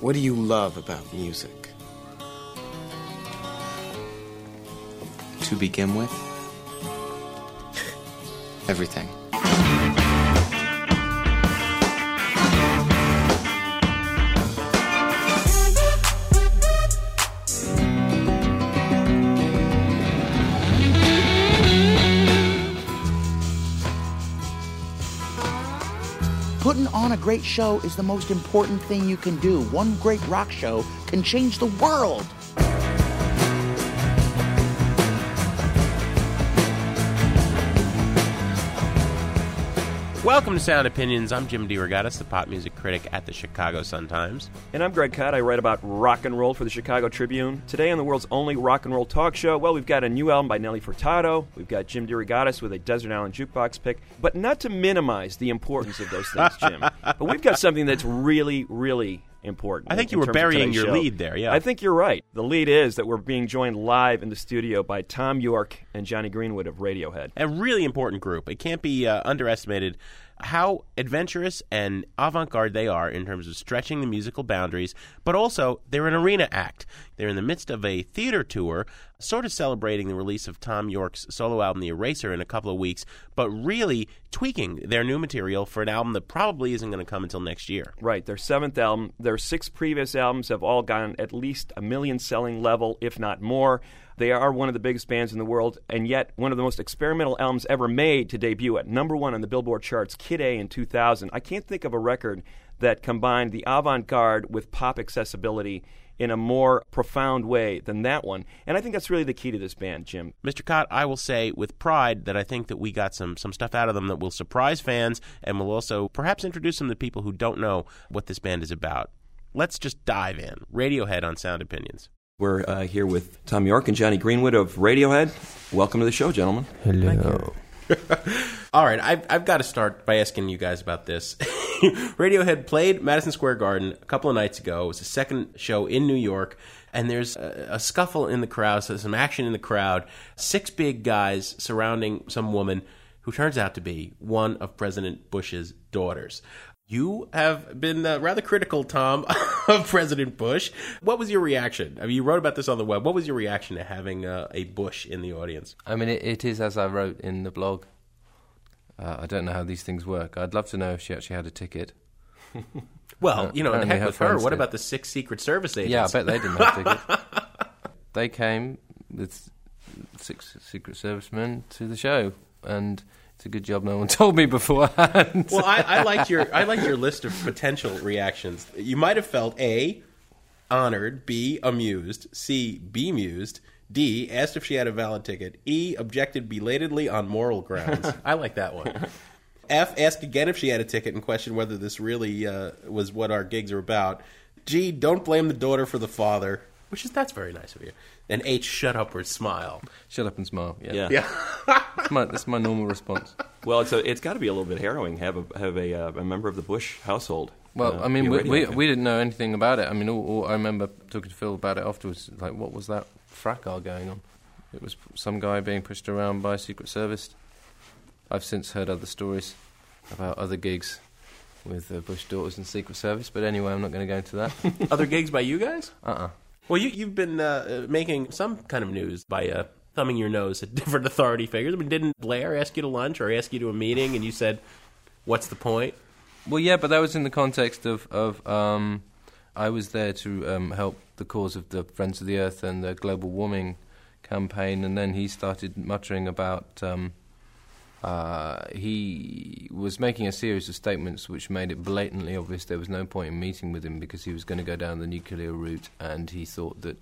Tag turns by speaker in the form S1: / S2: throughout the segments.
S1: What do you love about music? To begin with, everything.
S2: On a great show is the most important thing you can do. One great rock show can change the world.
S3: Welcome to Sound Opinions. I'm Jim DeRogatis, the pop music critic at the Chicago Sun-Times.
S4: And I'm Greg Kot. I write about rock and roll for the Chicago Tribune. Today on the world's only rock and roll talk show, well, we've got a new album by Nelly Furtado. We've got Jim DeRogatis with a Desert Island Jukebox pick. But not to minimize the importance of those things, Jim. but we've got something that's really, really important.
S3: I think
S4: in
S3: you were burying your
S4: show.
S3: lead there, yeah.
S4: I think you're right. The lead is that we're being joined live in the studio by Thom Yorke and Jonny Greenwood of Radiohead.
S3: A really important group. It can't be uh, underestimated how adventurous and avant-garde they are in terms of stretching the musical boundaries, but also they're an arena act. They're in the midst of a theater tour, sort of celebrating the release of Thom Yorke's solo album The Eraser in a couple of weeks, but really tweaking their new material for an album that probably isn't going to come until next year.
S4: Right, their seventh album. Their six previous albums have all gone at least a million selling level, if not more. They are one of the biggest bands in the world, and yet one of the most experimental albums ever made to debut at number one on the Billboard charts, Kid A in 2000. I can't think of a record that combined the avant garde with pop accessibility in a more profound way than that one. And I think that's really the key to this band, Jim.
S3: Mr. Kot, I will say with pride that I think that we got some some stuff out of them that will surprise fans and will also perhaps introduce them to people who don't know what this band is about. Let's just dive in. Radiohead on Sound Opinions.
S4: We're uh, here with Thom Yorke and Jonny Greenwood of Radiohead. Welcome to the show, gentlemen.
S3: Hello. All right, I've, I've got to start by asking you guys about this. Radiohead played Madison Square Garden a couple of nights ago. It was the second show in New York, and there's a, a scuffle in the crowd, so some action in the crowd. Six big guys surrounding some woman who turns out to be one of President Bush's daughters. You have been uh, rather critical, Thom, of President Bush. What was your reaction? I mean, you wrote about this on the web. What was your reaction to having uh, a Bush in the audience?
S5: I mean, it, it is as I wrote in the blog. Uh, I don't know how these things work. I'd love to know if she actually had a ticket.
S3: Well,
S5: Uh,
S3: you know, and heck with her. What
S5: did.
S3: about the six Secret Service agents?
S5: Yeah, I bet they didn't have tickets. they came with six Secret Servicemen to the show, and it's a good job no one told me beforehand.
S3: well, I, I liked your I liked your list of potential reactions. You might have felt a honored, b amused, c bemused, d asked if she had a valid ticket, e objected belatedly on moral grounds. I like that one. F asked again if she had a ticket and questioned whether this really uh, was what our gigs are about. G don't blame the daughter for the father, which is that's very nice of you. And H shut up or smile.
S5: Shut up and smile. Yeah,
S4: Yeah.
S3: Yeah.
S5: That's, my, that's my normal response.
S4: Well, it's a, it's got to be a little bit harrowing have a have a, uh, a member of the Bush household.
S5: Well,
S4: uh,
S5: I mean, we, we, we didn't know anything about it. I mean, all, all, I remember talking to Phil about it afterwards. Like, what was that fracas going on? It was some guy being pushed around by Secret Service. I've since heard other stories about other gigs with uh, Bush daughters and Secret Service, but anyway, I'm not going to go into that.
S3: Other gigs by you guys?
S5: uh-uh.
S3: Well, you, you've been uh, making some kind of news by uh, thumbing your nose at different authority figures. I mean, didn't Blair ask you to lunch or ask you to a meeting, and you said, "What's the point?"
S5: Well, yeah, but that was in the context of, of um, I was there to um, help the cause of the Friends of the Earth and the global warming campaign, and then he started muttering about. Um, uh, he was making a series of statements which made it blatantly obvious there was no point in meeting with him because he was going to go down the nuclear route, and he thought that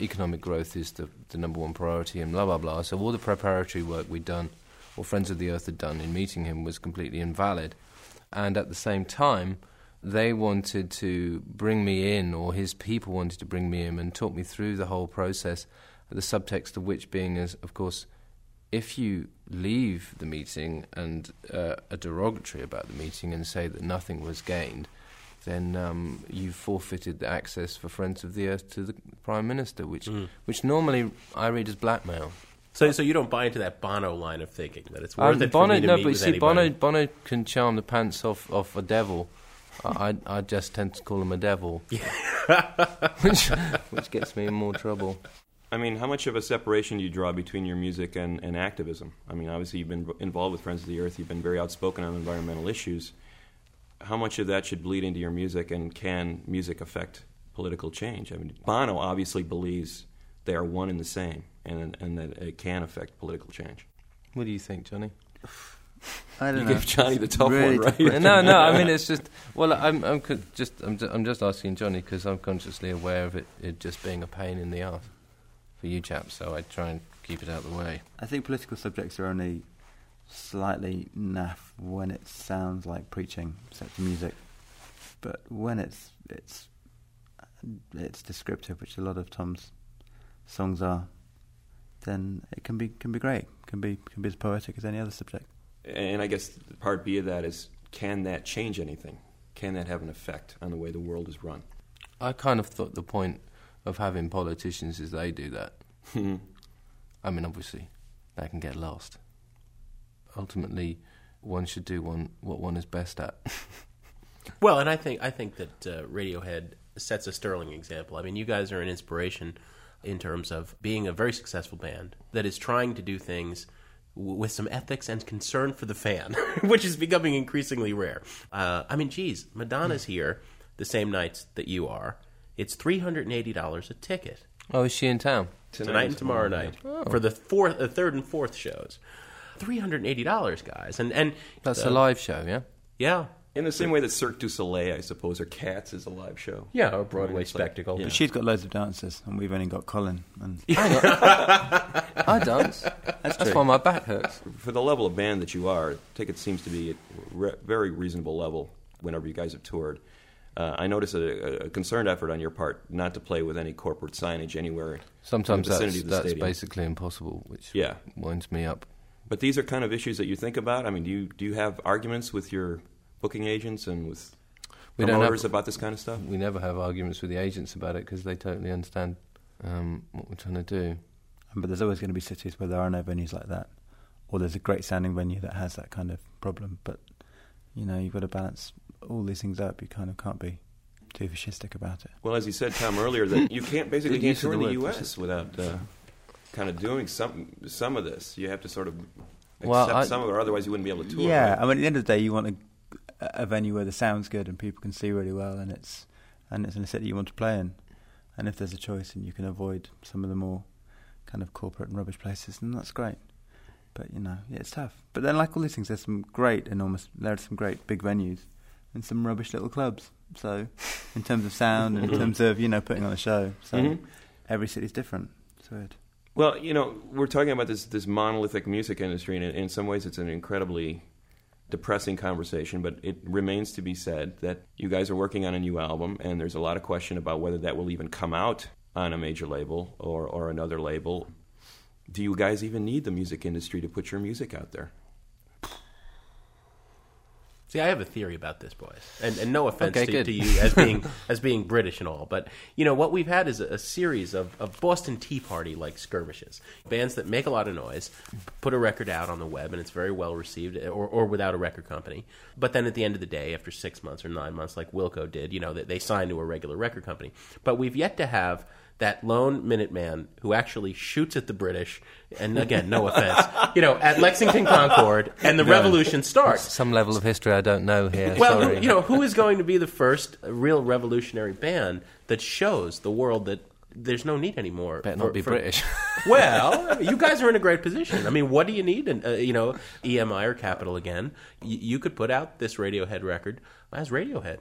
S5: economic growth is the, the number one priority, and blah blah blah. So all the preparatory work we'd done, or Friends of the Earth had done in meeting him, was completely invalid and at the same time, they wanted to bring me in, or his people wanted to bring me in and talk me through the whole process. The subtext of which being is, of course, if you leave the meeting and uh, are derogatory about the meeting and say that nothing was gained, then um, you've forfeited the access for Friends of the Earth to the Prime Minister, which, which normally I read as blackmail.
S3: So, so you don't buy into that Bono line of thinking that it's worth
S5: Um,
S3: it
S5: Bono,
S3: for me to
S5: no,
S3: meet
S5: but
S3: with
S5: see,
S3: anybody.
S5: Bono, Bono can charm the pants off, off a devil. I, I just tend to call him a devil. which which gets me in more trouble.
S4: I mean, how much of a separation do you draw between your music and, and activism? I mean, obviously, you've been involved with Friends of the Earth, you've been very outspoken on environmental issues. How much of that should bleed into your music, and can music affect political change? I mean, Bono obviously believes they are one and the same, and, and that it can affect political change.
S5: What do you think, Jonny?
S2: I don't
S4: You
S2: know.
S4: gave Jonny the
S2: It's
S4: tough
S2: really
S4: one, right?
S5: no, no. I mean, it's just. Well, I'm, I'm just, I'm, I'm just asking Jonny because I'm consciously aware of it, it just being a pain in the ass for you chaps. So I try and keep it out of the way.
S6: I think political subjects are only slightly naff when it sounds like preaching set to music, but when it's it's it's descriptive, which a lot of Thom's songs are, then it can be can be great. Can be can be as poetic as any other subject.
S4: And I guess part B of that is can that change anything? Can that have an effect on the way the world is run?
S5: I kind of thought the point of having politicians is they do that. I mean, obviously, they can get lost. Ultimately, one should do one what one is best at.
S3: Well, and I think I think that uh, Radiohead sets a sterling example. I mean, you guys are an inspiration in terms of being a very successful band that is trying to do things w- with some ethics and concern for the fan, which is becoming increasingly rare. Uh, I mean, geez, Madonna's here the same nights that you are. It's three hundred and eighty dollars a ticket
S5: oh, is she in town?
S3: tonight, and tomorrow night for the fourth, the third and fourth shows. Three hundred and eighty dollars, guys, and and
S5: That's
S3: uh,
S5: a live show, yeah.
S3: Yeah,
S4: In the same way that Cirque du Soleil, I suppose, or Cats is a live show.
S3: yeah, a Broadway
S4: Right, like-
S3: spectacle.
S4: yeah.
S6: But she's got loads of dancers, and we've only got Colin. And
S5: I dance. That's,
S6: true.
S5: why my back hurts.
S4: For the level of band that you are, ticket seems to be a re- very reasonable level whenever you guys have toured. Uh, I notice a, a concerned effort on your part not to play with any corporate signage anywhere.
S5: Sometimes
S4: in the
S5: that's,
S4: vicinity of the
S5: that's
S4: stadium.
S5: basically impossible, which
S4: Yeah.
S5: winds me up.
S4: But these are kind of issues that you think about. I mean, do you do you have arguments with your booking agents and with
S5: We don't
S4: promoters
S5: have-
S4: about this kind of stuff?
S5: We never have arguments with the agents about it because they totally understand um, what we're trying to do.
S6: but there's always going to be cities where there are no venues like that, or there's a great sounding venue that has that kind of problem. But you know, you've got to balance all these things up. You kind of can't be too fascistic about it.
S4: Well, as you said, Thom, earlier, that you can't basically can't tour in
S5: the
S4: U.S. without uh, kind of doing some some of this. You have to sort of accept
S5: Well, I-
S4: some of it, or otherwise you wouldn't be able to tour.
S6: Yeah,
S4: right?
S6: I mean, at the end of the day, you want a, a venue where the sound's good and people can see really well, and it's and it's in a city you want to play in. And if there's a choice and you can avoid some of the more kind of corporate and rubbish places, then that's great. But you know, yeah, it's tough. But then, like all these things, there's some great, enormous. There are some great big venues and some rubbish little clubs. So, in terms of sound and in terms of you know putting on a show, so
S4: Mhm.
S6: every city's different. Weird.
S4: Well, you know, we're talking about this this monolithic music industry, and in, in some ways, it's an incredibly depressing conversation. But it remains to be said that you guys are working on a new album, and there's a lot of question about whether that will even come out on a major label or or another label. Do you guys even need the music industry to put your music out there?
S3: See, I have a theory about this, boys, and, and no offense
S5: Okay,
S3: to, to you as being as being British and all, but you know what we've had is a, a series of, of Boston Tea Party like skirmishes, bands that make a lot of noise, put a record out on the web, and it's very well received, or, or without a record company. But then at the end of the day, after six months or nine months, like Wilco did, you know, they, they signed to a regular record company. But we've yet to have that lone Minuteman who actually shoots at the British, and again, no offense, you know, at Lexington Concord, and the revolution starts.
S5: Some level of history I don't know here.
S3: Well,
S5: Sorry.
S3: you know, who is going to be the first real revolutionary band that shows the world that there's no need anymore?
S5: better
S3: for-
S5: not be
S3: for-
S5: British.
S3: Well, you guys are in a great position. I mean, what do you need? And uh, you know, EMI or Capitol again. Y- you could put out this Radiohead record as Radiohead.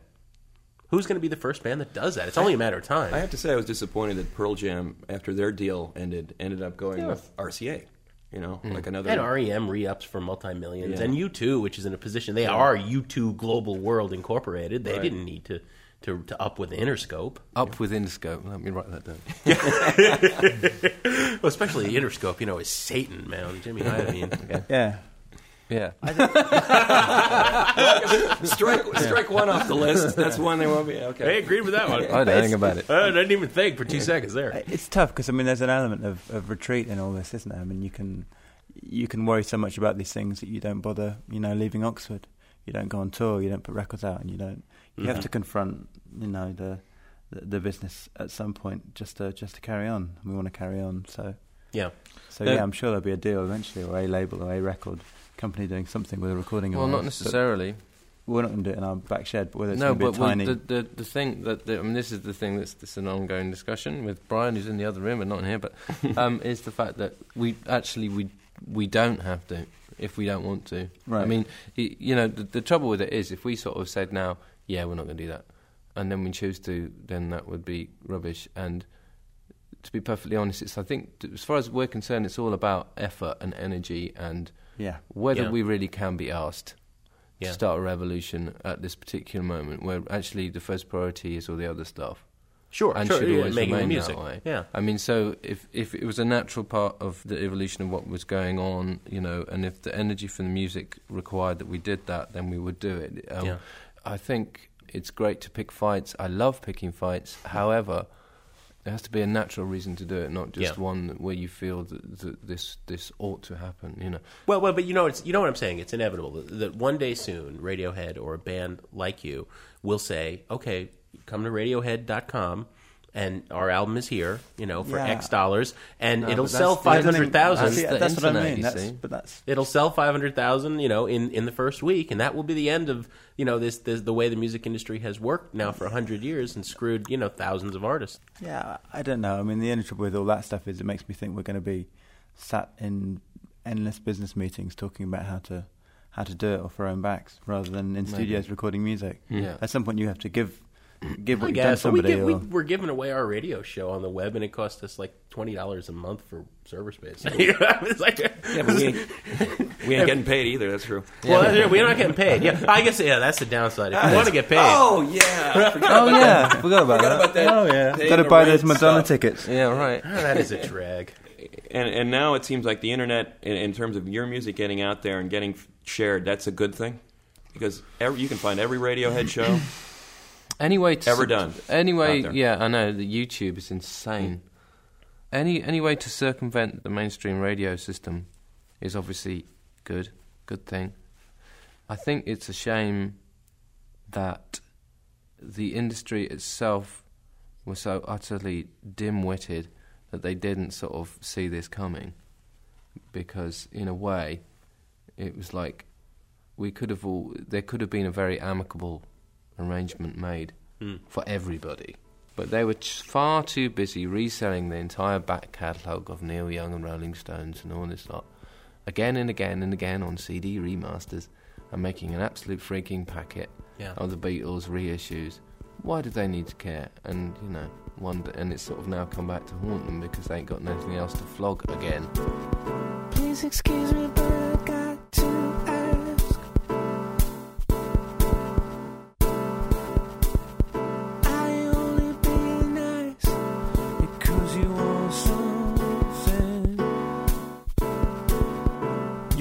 S3: Who's going to be the first band that does that? It's only a matter of time.
S4: I have to say, I was disappointed that Pearl Jam, after their deal ended, ended up going with RCA. You know, hmm. like another.
S3: and REM re-ups for multi-millions,
S4: Yeah.
S3: and U2, which is in a position they are U2 Global World Incorporated. They
S4: Right.
S3: didn't need to, to to up with Interscope.
S5: Up within Interscope. Let me write that down.
S3: Well, especially Interscope, you know, is Satan, man. Jimmy Iovine.
S6: Yeah,
S5: Yeah.
S4: strike, strike one off the list. That's one they won't be. Okay.
S3: I agreed with that one.
S5: I don't think about it.
S3: I didn't even think for two seconds there.
S6: It's tough because I mean, there's an element of, of retreat in all this, isn't there? I mean, you can you can worry so much about these things that you don't bother, you know, leaving Oxford. You don't go on tour. You don't put records out, and you don't. You have mm-hmm. to confront, you know, the the, the business at some point just to just to carry on. And we want to carry on, so
S3: Yeah.
S6: so
S3: The-
S6: yeah, I'm sure there'll be a deal eventually, or a label or a record company doing something with a recording. of
S5: Well, not. Necessarily.
S6: We're not going to do it in our back shed, but whether it's
S5: no,
S6: going to
S5: but
S6: be a tiny.
S5: the, the the thing that the, I mean, this is the thing that's, that's an ongoing discussion with Brian, who's in the other room and not in here, but um, is the fact that we actually we we don't have to if we don't want to.
S6: Right.
S5: I mean, you know, the, the trouble with it is if we sort of said now, yeah, we're not going to do that, and then we choose to, then that would be rubbish. And to be perfectly honest, it's I think as far as we're concerned, it's all about effort and energy and
S6: yeah,
S5: whether
S3: Yeah.
S5: we really can be asked
S3: Yeah.
S5: to start a revolution at this particular moment, where actually the first priority is all the other stuff.
S3: Sure.
S5: And
S3: sure.
S5: should
S3: yeah,
S5: always
S3: making the
S5: remain
S3: music.
S5: that way.
S3: Yeah.
S5: I mean, so if if it was a natural part of the evolution of what was going on, you know, and if the energy from the music required that we did that, then we would do it. Um,
S3: Yeah.
S5: I think it's great to pick fights. I love picking fights. However, there has to be a natural reason to do it, not just
S3: Yeah.
S5: one where you feel that, that this this ought to happen. You know,
S3: Well, well, but you know, it's, you know what I'm saying. It's inevitable that, that one day soon, Radiohead or a band like you will say, "Okay, come to Radiohead.com." And our album is here, you know, for
S6: Yeah.
S3: X dollars, and
S5: No,
S3: it'll sell five hundred thousand.
S5: That's
S6: See,
S5: the
S6: that's what I mean. That's, but that's
S3: It'll sell five hundred thousand, you know, in, in the first week, and that will be the end of you know this, this the way the music industry has worked now for hundred years and screwed you know thousands of artists.
S6: Yeah, I don't know. I mean, the only trouble with all that stuff is it makes me think we're going to be sat in endless business meetings talking about how to how to do it off our own backs, rather than in
S5: Maybe.
S6: studios recording music.
S5: Yeah.
S6: At some point, you have to give give
S3: I
S6: what you've done
S3: guess but we,
S6: somebody.
S3: give, we
S6: or-
S3: we're giving away our radio show on the web, and it cost us like twenty dollars a month for server space. It's like-
S4: Yeah, but we ain't, we ain't getting paid either. That's true.
S3: well, that's- we're not getting paid. Yeah, I guess yeah, that's the downside. If you ah, want to get paid,
S4: Oh yeah,
S6: oh yeah, forgot about that.
S4: about that.
S6: Oh yeah, got to buy those Madonna
S4: stuff.
S6: tickets.
S5: yeah, right.
S3: Oh, that is a drag.
S4: and and now it seems like the internet, in, in terms of your music getting out there and getting shared, that's a good thing because every, you can find every Radiohead show.
S5: Anyway, to
S4: Ever done
S5: Anyway, yeah, I know the YouTube is insane. Any any way to circumvent the mainstream radio system is obviously good, good thing. I think it's a shame that the industry itself was so utterly dim-witted that they didn't sort of see this coming, because in a way, it was like we could have all there could have been a very amicable arrangement made hmm. for everybody. But they were far too busy reselling the entire back catalogue of Neil Young and Rolling Stones and all this lot, again and again and again on CD remasters, and making an absolute freaking packet
S3: Yeah.
S5: of the Beatles reissues. Why did they need to care? And you know, wonder, and it's sort of now come back to haunt them because they ain't got nothing else to flog again.
S7: Please excuse me, but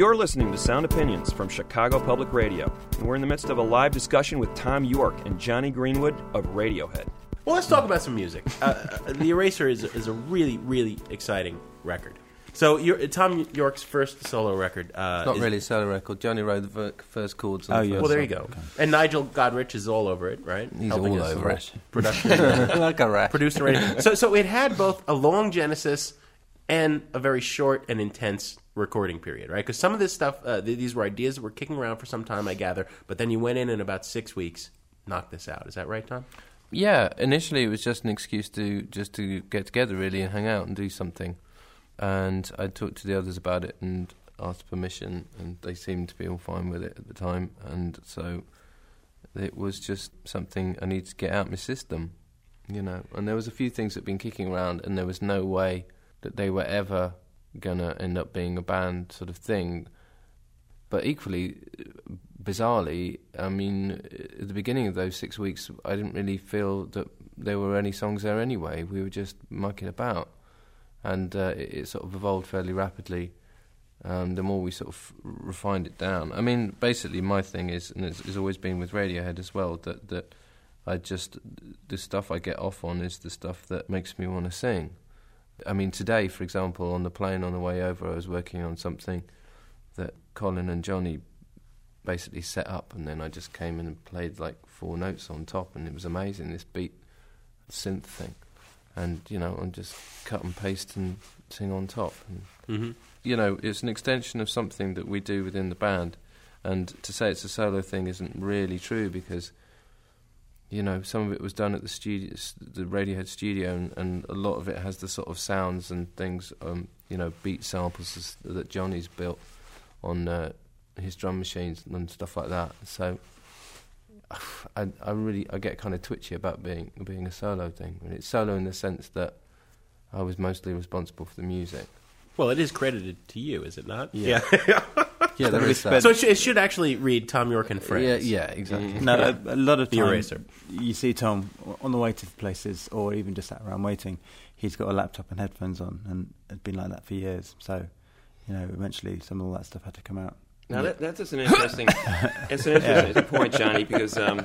S4: You're listening to Sound Opinions from Chicago Public Radio, and we're in the midst of a live discussion with Thom Yorke and Jonny Greenwood of Radiohead.
S3: Well, let's talk about some music. Uh, uh, the Eraser is is a really really exciting record. So your, Thom Yorke's first solo record. Uh,
S5: Not
S3: is-
S5: really a solo record. Jonny wrote the first chords. On
S6: Oh,
S5: the
S6: yeah.
S5: first
S3: Well, there you
S5: song.
S3: go. And Nigel Godrich is all over it, right?
S5: He's
S3: Helping
S5: all over it.
S3: Production,
S5: like a rat.
S3: producer. and- So, so it had both a long genesis and a very short and intense recording period, right? Because some of this stuff, uh, th- these were ideas that were kicking around for some time, I gather. But then you went in and about six weeks, knocked this out. Is that right, Thom?
S5: Yeah, initially it was just an excuse to just to get together really and hang out and do something. And I talked to the others about it and asked permission, and they seemed to be all fine with it at the time. And so it was just something I needed to get out of my system, you know. And there was a few things that had been kicking around, and there was no way that they were ever gonna end up being a band sort of thing. But equally, bizarrely, I mean, at the beginning of those six weeks, I didn't really feel that there were any songs there anyway. We were just mucking about, and uh, it, it sort of evolved fairly rapidly. Um, the more we sort of refined it down. I mean, basically, my thing is, and it's, it's always been with Radiohead as well, that that I just the stuff I get off on is the stuff that makes me want to sing. I mean, today, for example, on the plane on the way over, I was working on something that Colin and Jonny basically set up, and then I just came in and played like four notes on top, and it was amazing. This beat synth thing, and you know, and just cut and paste and sing on top. And
S3: hmm
S5: you know, it's an extension of something that we do within the band. And to say it's a solo thing isn't really true because, you know, some of it was done at the studio, the Radiohead studio, and, and a lot of it has the sort of sounds and things, um, you know, beat samples that Jonny's built on uh, his drum machines and stuff like that. So, I, I really, I get kind of twitchy about being being a solo thing. And it's solo in the sense that I was mostly responsible for the music.
S3: Well, it is credited to you, is it not?
S6: Yeah.
S5: Yeah, there
S6: we
S5: is
S6: spent-
S5: that.
S3: so it, sh- it should actually read Thom Yorke and Friends.
S5: Yeah, yeah, exactly.
S6: No, a, a lot of
S3: The
S6: time
S3: eraser.
S6: you see Thom on the way to places, or even just sat around waiting. He's got a laptop and headphones on, and it's been like that for years. So, you know, eventually some of all that stuff had to come out.
S4: Now that, that's just an interesting, it's an interesting point, Jonny, because um,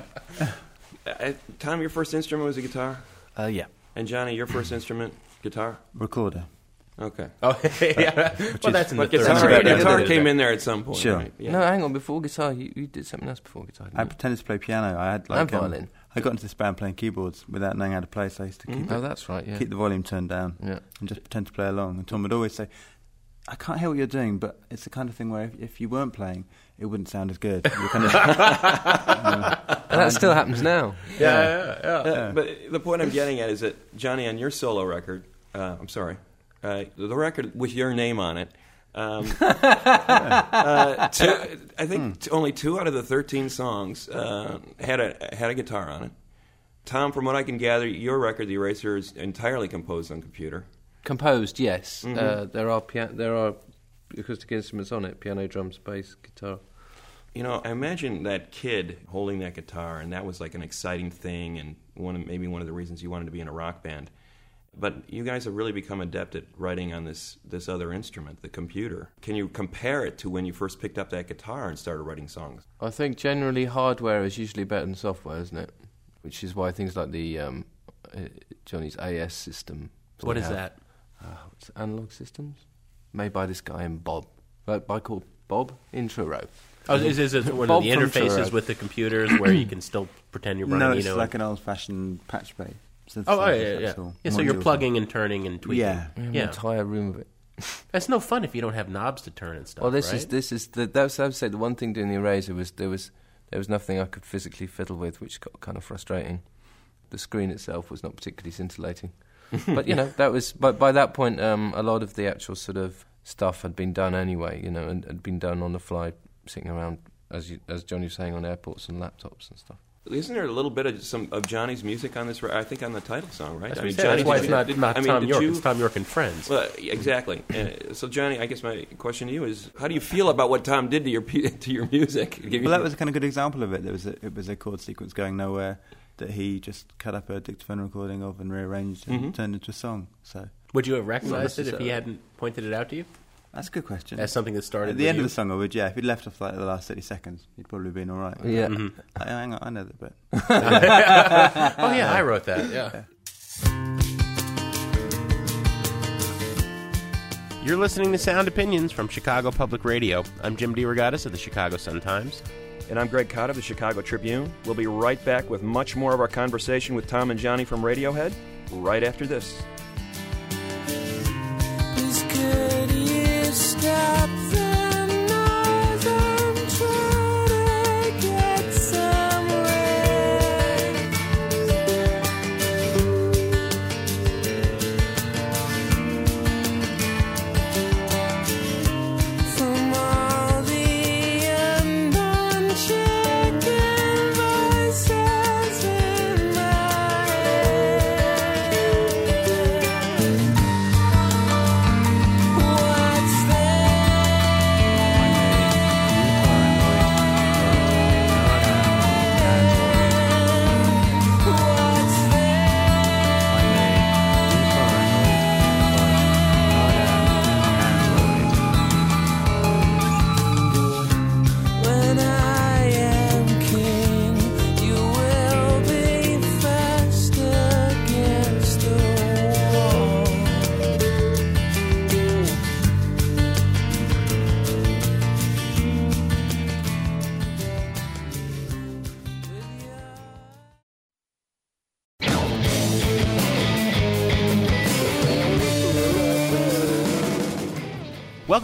S4: I, Thom, your first instrument was a guitar,
S5: Uh, yeah.
S4: and Jonny, your first instrument, guitar.
S6: Recorder,
S4: Okay,
S3: Oh, yeah. well, that's in the
S4: but
S3: third
S4: guitar,
S3: grade.
S4: guitar
S3: Yeah.
S4: came in there at some point.
S6: Sure.
S4: right? Yeah.
S5: No, hang on. Before guitar, you, you did something else before guitar. Didn't
S6: I
S5: you?
S6: pretended to play piano. I had like
S5: And
S6: um,
S5: violin.
S6: I got into this band playing keyboards without knowing how to play, so I used to keep
S5: Oh,
S6: it,
S5: that's right. Yeah.
S6: keep the volume turned down
S5: yeah.
S6: and just pretend to play along. And Thom would always say, "I can't hear what you're doing, but it's the kind of thing where if, if you weren't playing, it wouldn't sound as good." You're kind of,
S5: And that still happens now.
S3: Yeah, yeah, yeah.
S4: Uh, but the point I'm getting at is that Jonny, on your solo record, uh, I'm sorry, uh, the record with your name on it. Um, uh, two, I think t- only two out of the 13 songs uh, had a had a guitar on it. Thom, from what I can gather, your record, The Eraser, is entirely composed on computer.
S5: Composed, yes.
S4: Mhm.
S5: Uh, there are pia- there are acoustic instruments on it: piano, drums, bass, guitar.
S4: You know, I imagine that kid holding that guitar, and that was like an exciting thing, and one of, maybe one of the reasons you wanted to be in a rock band. But you guys have really become adept at writing on this this other instrument, the computer. Can you compare it to when you first picked up that guitar and started writing songs?
S5: I think generally hardware is usually better than software, isn't it? Which is why things like the um, uh, Jonny's AS system.
S3: What is
S5: have-
S3: that?
S5: Uh, it's analog systems, made by this guy in Bob, right, by called Bob Intro.
S3: Oh, is, is it one
S5: Bob
S3: of the interfaces
S5: Truro.
S3: with the computers where you can still pretend you're running?
S6: no,
S3: you
S6: it's
S3: know,
S6: like an old-fashioned patch bay.
S3: Oh, oh, yeah, yeah, yeah. Yeah, so you're plugging and turning and tweaking.
S6: Yeah.
S5: We have
S3: Yeah.
S5: entire room of it.
S3: That's no fun if you don't have knobs to turn and stuff.
S5: Well, this
S3: right?
S5: is this is the, that's I would say the one thing doing the eraser was there was there was nothing I could physically fiddle with, which got kind of frustrating. The screen itself was not particularly scintillating, but you know that was. But by that point, um, a lot of the actual sort of stuff had been done anyway, you know, and had been done on the fly, sitting around as you, as Jonny was saying on airports and laptops and stuff.
S4: Isn't there a little bit of some of Jonny's music on this? I think on the title song, right?
S3: That's,
S4: I
S3: what
S4: mean,
S3: he said. That's why
S4: did
S3: it's not,
S4: did-
S3: not
S4: I mean,
S3: Tom
S4: did
S3: York.
S4: you-
S3: It's Thom Yorke and Friends.
S4: Well, exactly. Uh, so, Jonny, I guess my question to you is: How do you feel about what Thom did to your to your music? Give you-
S6: Well, that was a kind of good example of it. There was a, it was a chord sequence going nowhere that he just cut up a dictaphone recording of and rearranged and
S4: Mhm.
S6: turned into a song. So
S3: Would you have recognized
S5: this
S3: it
S5: is
S3: if he hadn't pointed it out to you
S6: that's a good question.
S3: as something that started
S6: At the end
S3: you?
S6: of the song, I would. Yeah, if he'd left off like the last thirty seconds, he'd probably been all right.
S5: Yeah.
S3: Mhm.
S6: I, hang on, I know that bit.
S3: oh yeah, I wrote that. Yeah. You're listening to Sound Opinions from Chicago Public Radio. I'm Jim DeRogatis of the Chicago Sun Times.
S4: And I'm Greg Cotta of the Chicago Tribune. We'll be right back with much more of our conversation with Thom and Jonny from Radiohead right after this.
S7: You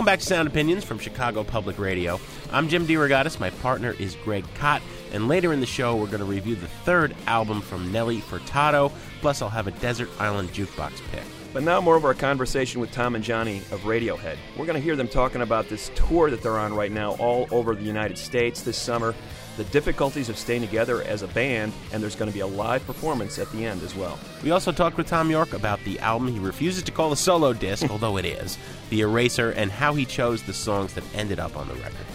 S3: Welcome back to Sound Opinions from Chicago Public Radio. I'm Jim DeRogatis. My partner is Greg Kot. And later in the show, we're going to review the third album from Nelly Furtado. Plus, I'll have a Desert Island Jukebox pick.
S8: But now more of our conversation with Thom and Jonny of Radiohead. We're going to hear them talking about this tour that they're on right now all over the United States this summer, the difficulties of staying together as a band, and there's going to be a live performance at the end as well.
S3: We also talked with Thom Yorke about the album he refuses to call a solo disc, although it is, The Eraser, and how he chose the songs that ended up on the record.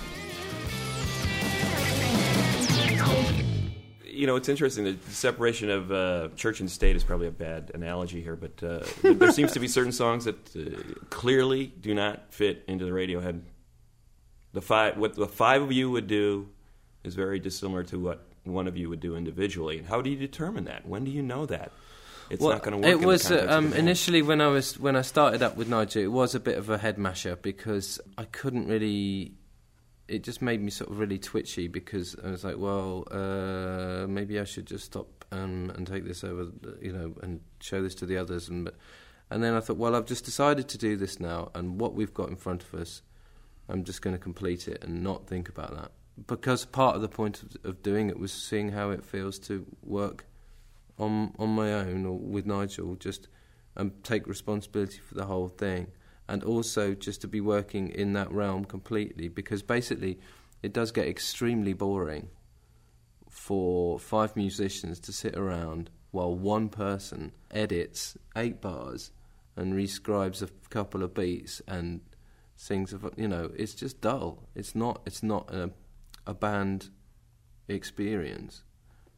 S4: you know, it's interesting. The separation of uh, church and state is probably a bad analogy here, but uh, there seems to be certain songs that uh, clearly do not fit into the Radiohead. The five, what the five of you would do, is very dissimilar to what one of you would do individually. And how do you determine that? When do you know that it's
S5: Well,
S4: not going to work?
S5: It was
S4: of
S5: um, initially when I was when I started up with Nigel. It was a bit of a head masher because I couldn't really. It just made me sort of really twitchy because I was like, well, uh, maybe I should just stop um, and take this over, you know, and show this to the others. And and then I thought, well, I've just decided to do this now, and what we've got in front of us, I'm just going to complete it and not think about that. Because part of the point of, of doing it was seeing how it feels to work on on my own or with Nigel, just and take responsibility for the whole thing, and also just to be working in that realm completely. Because basically, it does get extremely boring for five musicians to sit around while one person edits eight bars and rescribes a couple of beats and sings of you know it's just dull it's not it's not a, a band experience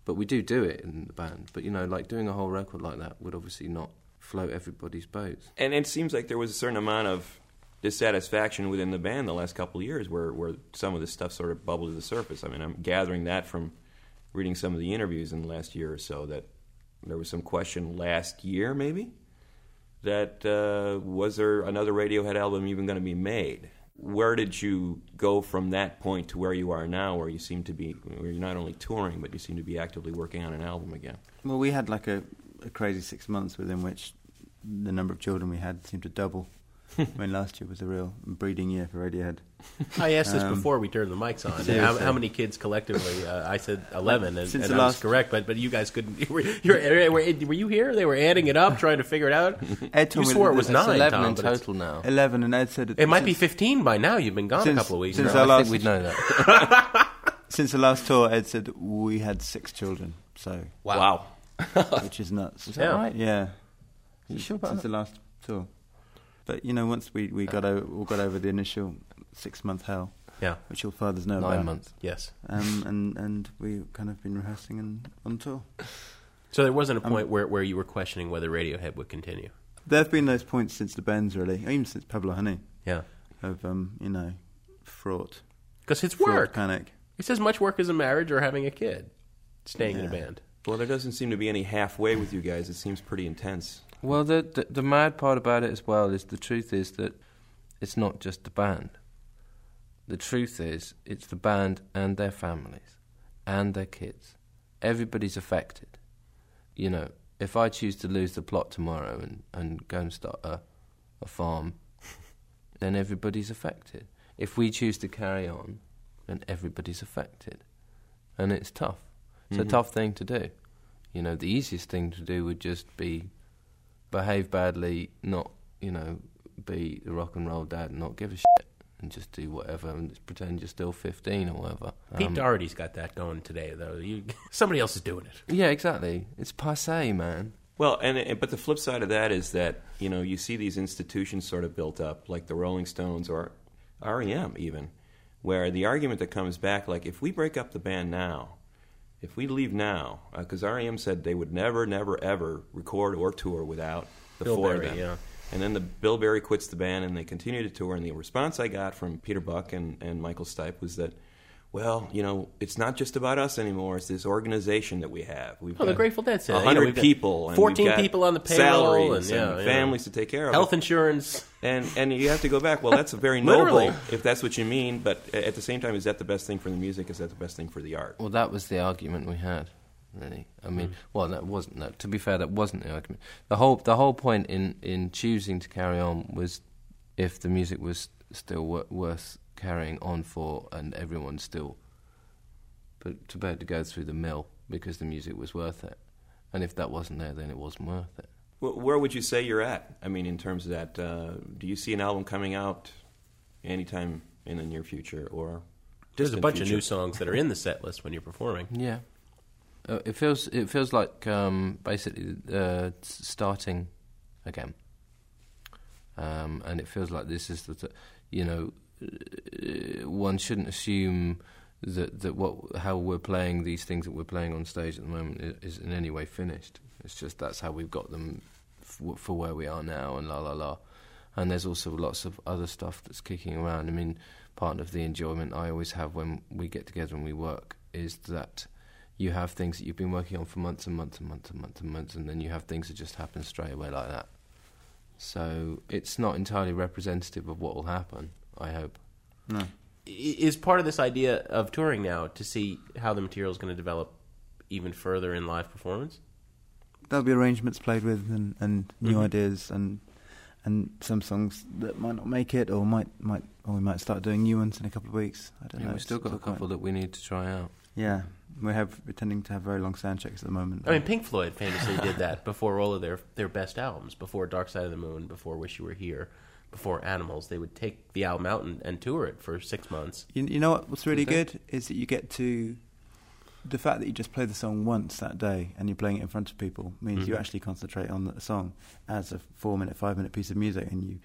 S5: but we do do it in the band but you know like doing a whole record like that would obviously not float everybody's boats
S4: And it seems like there was a certain amount of dissatisfaction within the band the last couple of years where, where some of this stuff sort of bubbled to the surface. I mean, I'm gathering that from reading some of the interviews in the last year or so that there was some question last year, maybe, that uh, was there another Radiohead album even going to be made? Where did you go from that point to where you are now, where you seem to be, where you're not only touring, but you seem to be actively working on an album again?
S6: Well, we had like a, a crazy six months within which the number of children we had seemed to double. I mean, last year was a real breeding year for Radiohead.
S3: I asked this
S6: Um,
S3: before we turned the mics on. How, how many kids collectively? Uh, I said eleven, and,
S6: Since
S3: and
S6: the
S3: I was
S6: last-
S3: correct. But but you guys couldn't. Were, you're, were, were you here? They were adding it up, trying to figure it out.
S6: Ed
S3: You
S6: told me
S3: swore
S6: that
S3: it was
S6: it's
S3: nine.
S5: 11
S3: Thom,
S5: in total now
S6: 11, and Ed said
S3: It might be fifteen by now. You've been gone
S6: Since-
S3: a couple of weeks.
S6: since
S3: now.
S6: our
S5: I
S6: last-
S5: think we'd know that
S6: Since the last tour, Ed said we had six children, so
S3: Wow.
S6: which is nuts.
S5: is that right
S6: Yeah.
S5: you sure about
S6: Since
S5: that
S6: the last tour. But you know, once we, we got over, all got over the initial six month hell,
S3: Yeah.
S6: which your fathers know
S5: nine
S6: about,
S5: months
S3: Yes.
S6: um, and and we kind of been rehearsing and on tour.
S3: So there wasn't a
S6: Um,
S3: point where, where you were questioning whether Radiohead would continue.
S6: There have been those points since the Bends, really, even since Pablo Honey,
S3: Yeah.
S6: of um, you know, fraught,
S3: Because it's
S6: fraught
S3: work.
S6: panic.
S3: It's as much work as a marriage or having a kid. Staying in a band.
S4: Well, there doesn't seem to be any halfway with you guys. It seems pretty intense.
S5: Well, the, the the mad part about it as well is the truth is that it's not just the band. The truth is it's the band and their families and their kids. Everybody's affected. You know, if I choose to lose the plot tomorrow and, and go and start a, a farm, then everybody's affected. If we choose to carry on, then everybody's affected. And it's tough. It's
S4: Mhm.
S5: a tough thing to do. You know, the easiest thing to do would just be behave badly, not, you know, be the rock and roll dad and not give a shit and just do whatever and just pretend you're still 15 or whatever.
S3: Pete
S5: Um,
S3: Doherty's got that going today, though. You, somebody else is doing it.
S5: Yeah, exactly. It's passe, man.
S4: Well, and, and but the flip side of that is that you know you see these institutions sort of built up, like the Rolling Stones or REM, even, where the argument that comes back, like if we break up the band now, if we leave now, uh, because REM said they would never, never, ever record or tour without the
S3: Bill
S4: four
S3: Berry,
S4: of them.
S3: yeah.
S4: And then the Bill Berry quits the band, and they continue to tour. And the response I got from Peter Buck and, and Michael Stipe was that, well, you know, it's not just about us anymore. It's this organization that we have. We've
S3: Oh, the Grateful Dead said
S4: a.
S3: You know,
S4: hundred
S3: we've
S4: people, and
S3: 14
S4: we've got
S3: people on the payroll, and,
S4: and,
S3: yeah, yeah.
S4: families to take care of.
S3: Health insurance.
S4: and and you have to go back. Well, that's a very noble, if that's what you mean. But at the same time, is that the best thing for the music? Is that the best thing for the art?
S5: Well, that was the argument we had, really. I mean, mm-hmm. well, that wasn't. No, to be fair, that wasn't the argument. The whole the whole point in in choosing to carry on was if the music was still wor- worth carrying on for, and everyone still but prepared to go through the mill because the music was worth it. And if that wasn't there, then it wasn't worth it.
S4: Wh- Where would you say you're at? I mean, in terms of that, uh, do you see an album coming out anytime in the near future, or
S3: There's a bunch
S4: future?
S3: of new songs that are in the set list when you're performing.
S5: Yeah, uh, it feels it feels like um, basically uh, starting again, um, and it feels like this is the t- you know uh, one shouldn't assume that that what how we're playing these things that we're playing on stage at the moment i- is in any way finished. It's just that's how we've got them f- for where we are now, and la la la. And there's also lots of other stuff that's kicking around. I mean, part of the enjoyment I always have when we get together and we work is that you have things that you've been working on for months and months and months and months and months, and then you have things that just happen straight away like that. So it's not entirely representative of what will happen. I hope.
S6: No.
S3: Is part of this idea of touring now to see how the material is going to develop even further in live performance?
S6: There'll be arrangements played with and, and new
S3: Mhm.
S6: ideas and and some songs that might not make it or might might or we might start doing new ones in a couple of weeks. I don't
S5: Yeah,
S6: know.
S5: we've still
S6: It's
S5: got a
S6: quite-
S5: couple that we need to try out.
S6: Yeah, we have we're tending to have very long sound checks at the moment.
S3: I mean, Pink Floyd famously did that before all of their their best albums, before Dark Side of the Moon, before Wish You Were Here, before Animals. They would take the album out and, and tour it for six months.
S6: You, you know what, what's really good is that you get to the fact that you just play the song once that day and you're playing it in front of people means you
S3: Mhm.
S6: actually concentrate on the song as a four minute, five minute piece of music, and you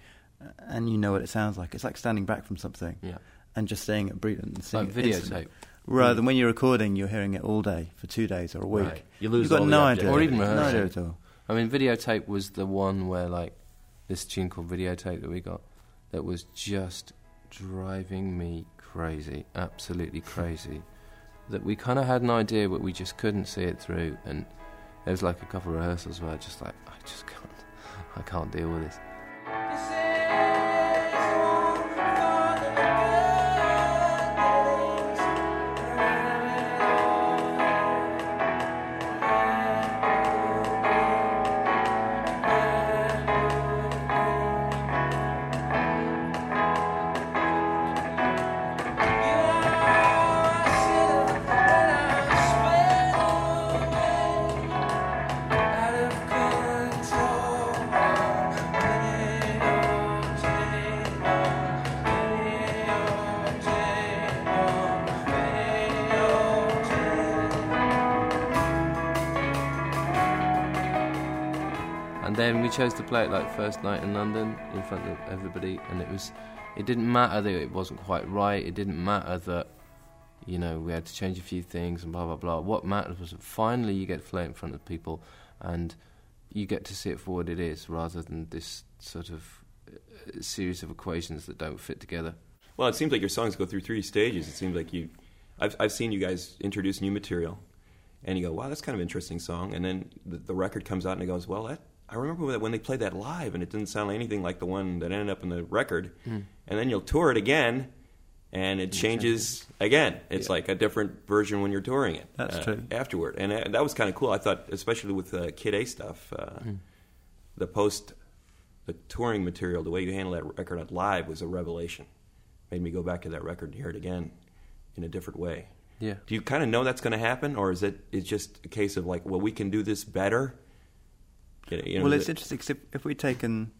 S6: and you know what it sounds like. It's like standing back from something
S5: Yeah,
S6: and just saying it brilliant and seeing
S5: like
S6: instantly.
S5: videotape
S6: Rather than when you're recording, you're hearing it all day for two days or a week.
S3: Right. You lose
S6: You've got
S3: all
S6: no idea,
S5: Or even
S6: no idea at all.
S5: I mean, videotape was the one where, like, this tune called Videotape that we got that was just driving me crazy, absolutely crazy. that we kind of had an idea, but we just couldn't see it through. And there was like a couple of rehearsals where I just like, I just can't, I can't deal with this. Then we chose to play it like first night in London in front of everybody, and it was, it didn't matter that it wasn't quite right. It didn't matter that, you know, we had to change a few things and blah blah blah. What mattered was that finally you get to play it in front of people, and you get to see it for what it is, rather than this sort of uh, series of equations that don't fit together.
S4: Well, it seems like your songs go through three stages. It seems like you, I've I've seen you guys introduce new material, and you go, "Wow, that's kind of interesting song," and then the, the record comes out and it goes, "Well, that I remember that when they played that live, and it didn't sound anything like the one that ended up in the record." And then you'll tour it again, and it changes again. It's like a different version when you're touring it.
S6: That's
S4: uh,
S6: true.
S4: Afterward, and uh, that was kind of cool. I thought, especially with uh, Kid A stuff, uh, the post, the touring material, the way you handle that record live was a revelation. Made me go back to that record and hear it again in a different way.
S5: Yeah.
S4: Do you kind of know that's going to happen, or is it it's just a case of like, well, we can do this better? You know, you know,
S6: well, it's
S4: it-
S6: interesting 'cause if, if we'd taken,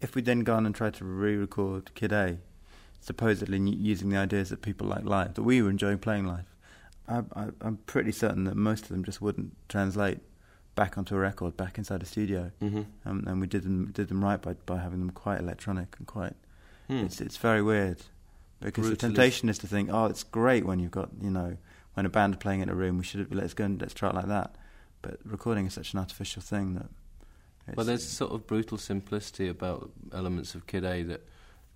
S6: if we'd then gone and tried to re-record Kid A, supposedly n- using the ideas that people like live, that we were enjoying playing live, I, I, I'm pretty certain that most of them just wouldn't translate back onto a record, back inside a studio.
S4: Mhm.
S6: Um, and we did them did them right by by having them quite electronic and quite.
S4: Hmm.
S6: It's it's very weird because the temptation is to think, oh, it's great when you've got you know when a band are playing in a room, we should let's go and let's try it like that. But recording is such an artificial thing that. It's,
S5: Well, there's a sort of brutal simplicity about elements of Kid A that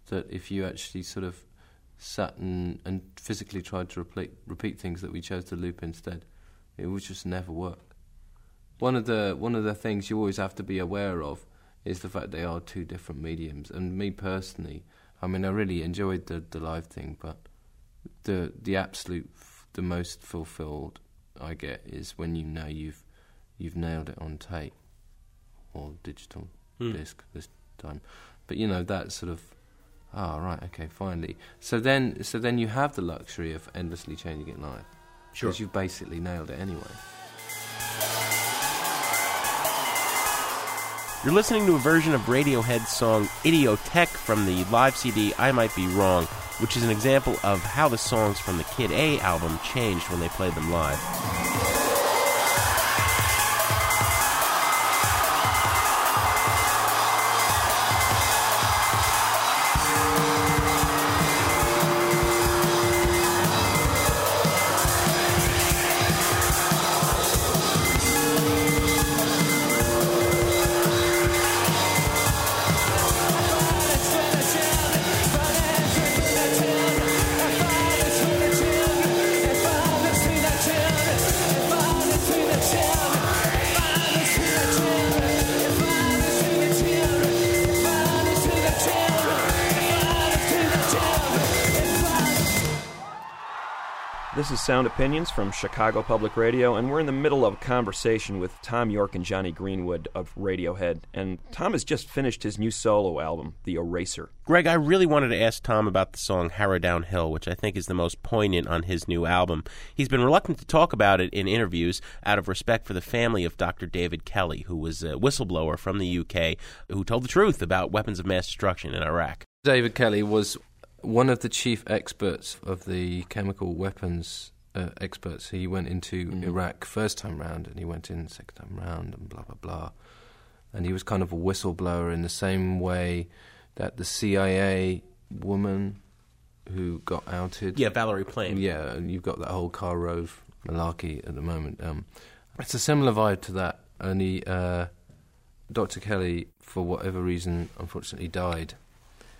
S5: that if you actually sort of sat and, and physically tried to repeat repeat things that we chose to loop instead, it would just never work. One of the one of the things you always have to be aware of is the fact they are two different mediums. And me personally, I mean, I really enjoyed the the live thing, but the the absolute the most fulfilled I get is when you know you've you've nailed it on tape or digital
S3: Hmm.
S5: disc this time. But you know that sort of Oh right, okay, finally. So then, so then you have the luxury of endlessly changing it live.
S3: Sure.
S5: Because you've basically nailed it anyway.
S3: You're listening to a version of Radiohead's song Idioteque from the live CD I Might Be Wrong, which is an example of how the songs from the Kid A album changed when they played them live.
S4: Sound Opinions from Chicago Public Radio, and we're in the middle of a conversation with Thom Yorke and Jonny Greenwood of Radiohead. And Thom has just finished his new solo album, The Eraser.
S3: Greg, I really wanted to ask Thom about the song Harrowdown Hill, which I think is the most poignant on his new album. He's been reluctant to talk about it in interviews out of respect for the family of Dr. David Kelly, who was a whistleblower from the UK who told the truth about weapons of mass destruction in Iraq.
S5: David Kelly was one of the chief experts of the chemical weapons uh, experts. He went into Iraq first time round, and he went in second time round, and blah blah blah. And he was kind of a whistleblower in the same way that the CIA woman who got outed.
S3: Yeah, Valerie Plame.
S5: Yeah, and you've got that whole Karl Rove malarkey at the moment. Um, it's a similar vibe to that. Only uh, Dr. Kelly, for whatever reason, unfortunately died.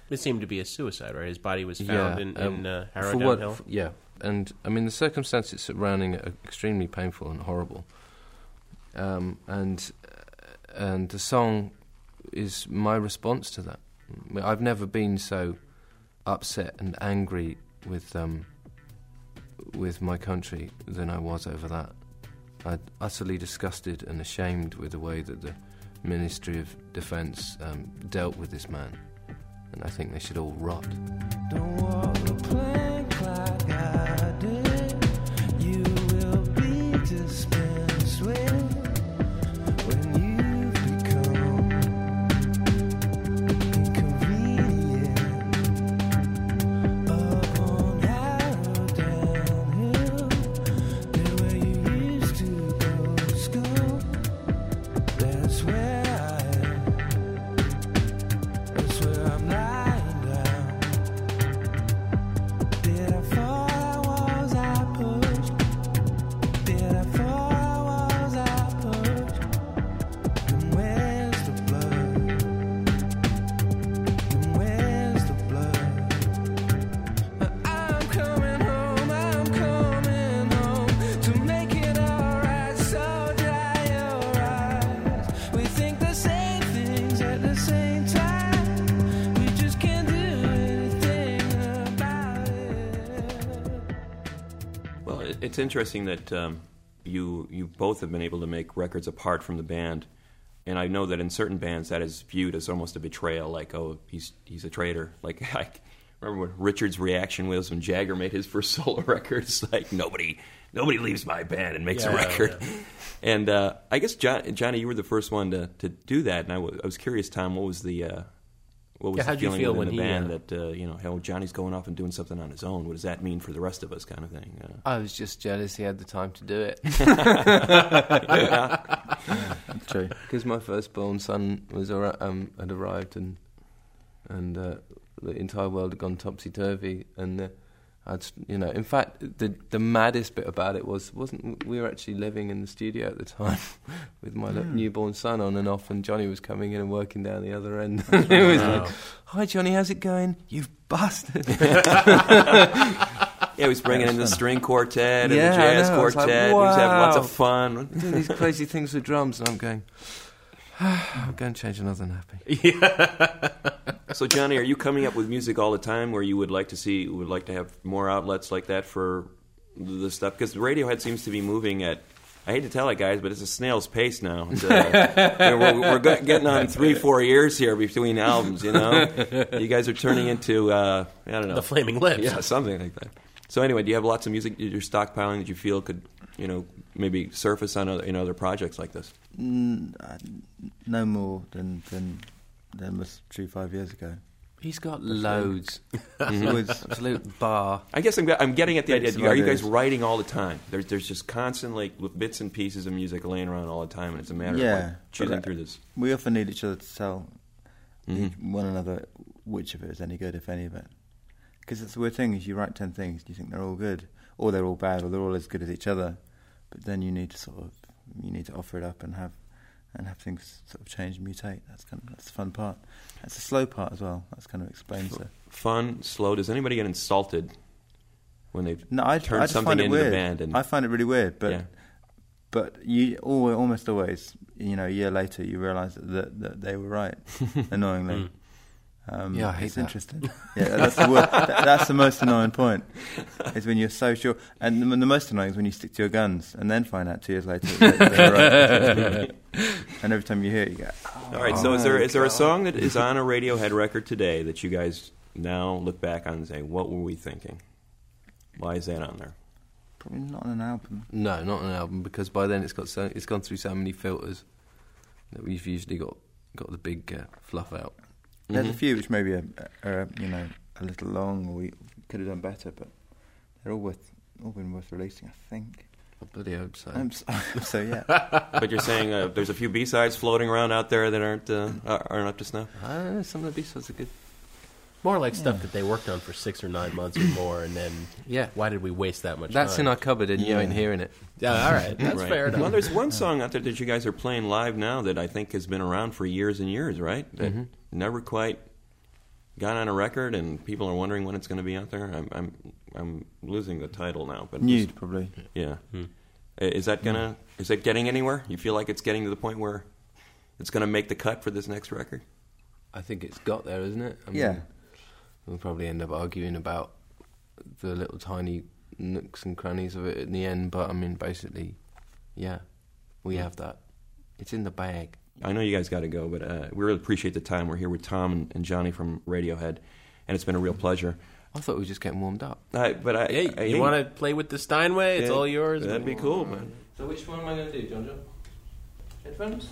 S3: It seemed to be a suicide, right? His body was found in,
S5: um,
S3: uh, Harrow
S5: for
S3: Down
S5: what-
S3: Hill.
S5: yeah, and I mean the circumstances surrounding it are extremely painful and horrible. Um, and and the song is my response to that. I've never been so upset and angry with um, with my country than I was over that. I'm utterly disgusted and ashamed with the way that the Ministry of Defence um, dealt with this man, and I think they should all rot.
S7: Don't
S9: it's interesting that um, you you both have been able to make records apart from the band, and I know that in certain bands that is viewed as almost a betrayal, like oh he's he's a traitor. Like I remember what Richard's reaction was when Jagger made his first solo records. Like nobody nobody leaves my band and makes a
S3: Yeah,
S9: record. And uh, I guess John, Jonny, you were the first one to, to do that, and I was curious, Thom, what was the uh, what was
S3: Yeah,
S9: the
S3: how'd you
S9: feeling
S3: feel
S9: within
S3: when
S9: the
S3: he,
S9: band
S3: uh,
S9: that uh, you know, hell, Jonny's going off and doing something on his own? What does that mean for the rest of us, kind of thing? Uh,
S5: I was just jealous he had the time to do it.
S6: True.
S5: Because my firstborn son was arri- um, had arrived and and uh, the entire world had gone topsy turvy and uh, I'd you know in fact the the maddest bit about it was wasn't we were actually living in the studio at the time with my li- newborn son on and off and Jonny was coming in and working down the other end. it was like, hi Jonny, how's it going? You bastard.
S9: Yeah, he was bringing in the string quartet and
S5: Yeah,
S9: the jazz
S5: know. It's like,
S9: quartet. He was having lots of fun.
S5: doing these crazy things with drums, and I'm going. I'm going to change another nappy. Yeah.
S9: So, Jonny, are you coming up with music all the time, where you would like to see, would like to have more outlets like that for the stuff? Because Radiohead seems to be moving at
S4: I hate to tell it, guys, but it's a snail's pace now. It's, uh, we're we're get- getting on three, four years here between albums. You know, you guys are turning into uh, I don't know
S3: The Flaming Lips.
S4: Yeah, something like that. So anyway, do you have lots of music that you're stockpiling that you feel could, you know, maybe surface on other, in other projects like this?
S6: Uh, no more than than than was true five years ago.
S5: He's got loads.
S6: It's
S5: Absolute bar.
S4: I guess I'm, I'm getting at the idea. Are you guys writing all the time? There's there's just constantly like with bits and pieces of music laying around all the time, and it's a matter of like, choosing through this.
S6: we often need each other to tell
S4: Mhm.
S6: each, one another which of it is any good, if any of it. Because it's the weird thing is you write ten things, you think they're all good, or they're all bad, or they're all as good as each other, but then you need to sort of you need to offer it up and have and have things sort of change and mutate. That's kind of that's the fun part. That's the slow part as well. That's kind of explains it.
S4: Fun, slow. Does anybody get insulted when they've
S6: No, I,
S4: turned
S6: I
S4: something
S6: find it
S4: into
S6: weird.
S4: the band? And
S6: I find it really weird, but
S4: Yeah.
S6: but you al almost always, you know, a year later, you realise that, that that they were right. annoyingly, mm. Um,
S5: Yeah, I hate
S6: it's
S5: that.
S6: interesting. yeah, that's the word, that, that's the most annoying point. Is when you're so sure, and the, the most annoying is when you stick to your guns and then find out two years later that they were right. and every time you hear it, you go,
S4: all right. So is there
S6: Oh,
S4: there a song that is on a Radiohead record today that you guys now look back on and say, what were we thinking? Why is that on there?
S6: probably not on an album.
S5: No, not on an album because by then it's got so it's gone through so many filters that we've usually got got the big uh, fluff out.
S6: There's a
S4: Mhm.
S6: few which maybe are, are you know a little long, or we could have done better, but they're all worth all been worth releasing, I think.
S5: I bloody hope so.
S6: I'm so, so yeah.
S4: But you're saying uh, there's a few B sides floating around out there that aren't uh, aren't up to snuff.
S5: I some of the B-sides are good.
S3: More like stuff that they worked on for six or nine months or more, and then
S5: Yeah.
S3: why did we waste that much time?
S5: That's
S3: time?
S5: in our cupboard and you ain't hearing it.
S3: Yeah, all right, that's
S4: Right.
S3: fair enough.
S4: Well, there's one song out there that you guys are playing live now that I think has been around for years and years, right? That
S5: Mhm.
S4: never quite got on a record, and people are wondering when it's going to be out there. I'm I'm I'm losing the title now, but
S6: Nude, probably.
S4: yeah.
S3: Hmm.
S4: I- Is that gonna is it getting anywhere? You feel like it's getting to the point where it's going to make the cut for this next record?
S5: I think it's got there, isn't it? I mean,
S6: Yeah.
S5: We'll probably end up arguing about the little tiny nooks and crannies of it in the end, but I mean, basically, yeah, we have that. It's in the bag.
S4: I know you guys got to go, but uh, we really appreciate the time. We're here with Thom and, and Jonny from Radiohead, and it's been a real pleasure.
S5: I thought we were just getting warmed up.
S4: I, but I,
S3: Hey,
S4: I
S3: you
S4: hate-
S3: want to play with the Steinway? It's
S4: Yeah,
S3: all yours.
S4: That'd be cool, man.
S5: So which one am I going to do, John John? Headphones?